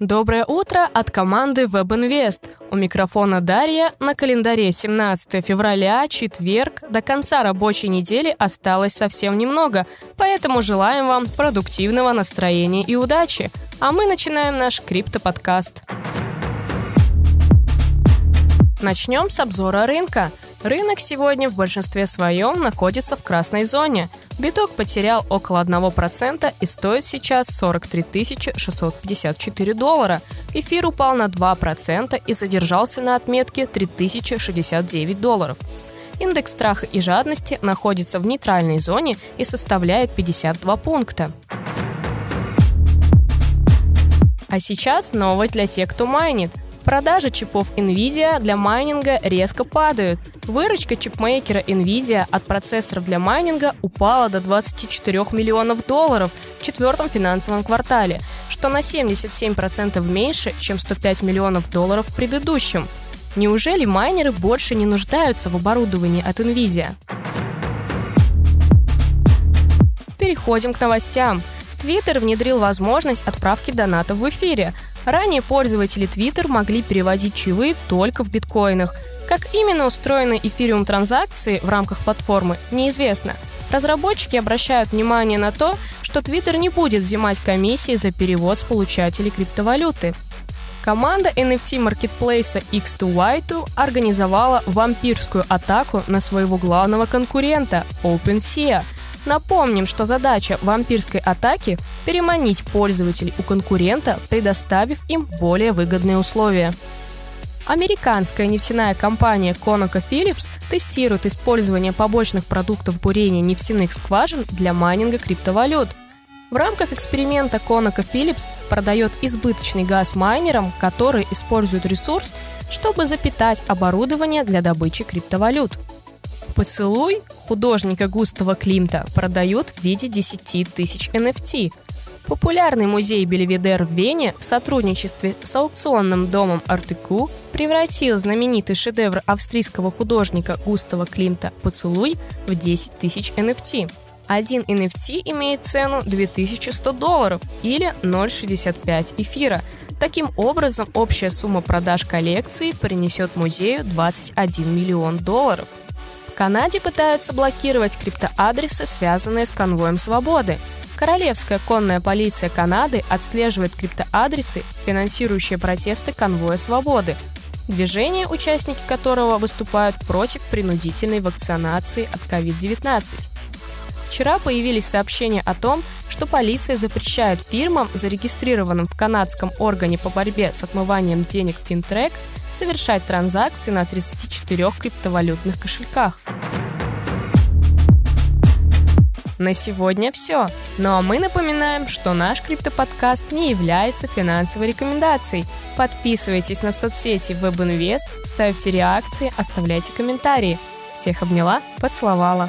Доброе утро от команды WebInvest. У микрофона Дарья. На календаре 17 февраля, четверг. До конца рабочей недели осталось совсем немного, поэтому желаем вам продуктивного настроения и удачи. А мы начинаем наш криптоподкаст. Начнем с обзора рынка. Рынок сегодня в большинстве своем находится в красной зоне. Биток потерял около 1% и стоит сейчас 43 654 доллара. Эфир упал на 2% и задержался на отметке 3069 долларов. Индекс страха и жадности находится в нейтральной зоне и составляет 52 пункта. А сейчас новость для тех, кто майнит – Продажи чипов NVIDIA для майнинга резко падают. Выручка чипмейкера NVIDIA от процессоров для майнинга упала до 24 миллионов долларов в четвертом финансовом квартале, что на 77% меньше, чем 105 миллионов долларов в предыдущем. Неужели майнеры больше не нуждаются в оборудовании от NVIDIA? Переходим к новостям. Twitter внедрил возможность отправки донатов в эфире – Ранее пользователи Twitter могли переводить чаевые только в биткоинах. Как именно устроены эфириум транзакции в рамках платформы, неизвестно. Разработчики обращают внимание на то, что Twitter не будет взимать комиссии за перевод с получателей криптовалюты. Команда NFT маркетплейса X2Y2 организовала вампирскую атаку на своего главного конкурента OpenSea – Напомним, что задача вампирской атаки – переманить пользователей у конкурента, предоставив им более выгодные условия. Американская нефтяная компания ConocoPhillips тестирует использование побочных продуктов бурения нефтяных скважин для майнинга криптовалют. В рамках эксперимента ConocoPhillips продает избыточный газ майнерам, которые используют ресурс, чтобы запитать оборудование для добычи криптовалют. Поцелуй художника Густава Климта продают в виде 10 тысяч NFT. Популярный музей Бельведер в Вене в сотрудничестве с аукционным домом Артеку превратил знаменитый шедевр австрийского художника Густава Климта «Поцелуй» в 10 тысяч NFT. Один NFT имеет цену 2100 долларов или 0,65 эфира. Таким образом, общая сумма продаж коллекции принесет музею 21 миллион долларов – Канаде пытаются блокировать криптоадресы, связанные с конвоем свободы. Королевская конная полиция Канады отслеживает криптоадресы, финансирующие протесты конвоя свободы, движение, участники которого выступают против принудительной вакцинации от COVID-19. Вчера появились сообщения о том, что полиция запрещает фирмам, зарегистрированным в канадском органе по борьбе с отмыванием денег FinTrack, совершать транзакции на 34 криптовалютных кошельках. На сегодня все. Ну а мы напоминаем, что наш криптоподкаст не является финансовой рекомендацией. Подписывайтесь на соцсети WebInvest, ставьте реакции, оставляйте комментарии. Всех обняла, поцеловала.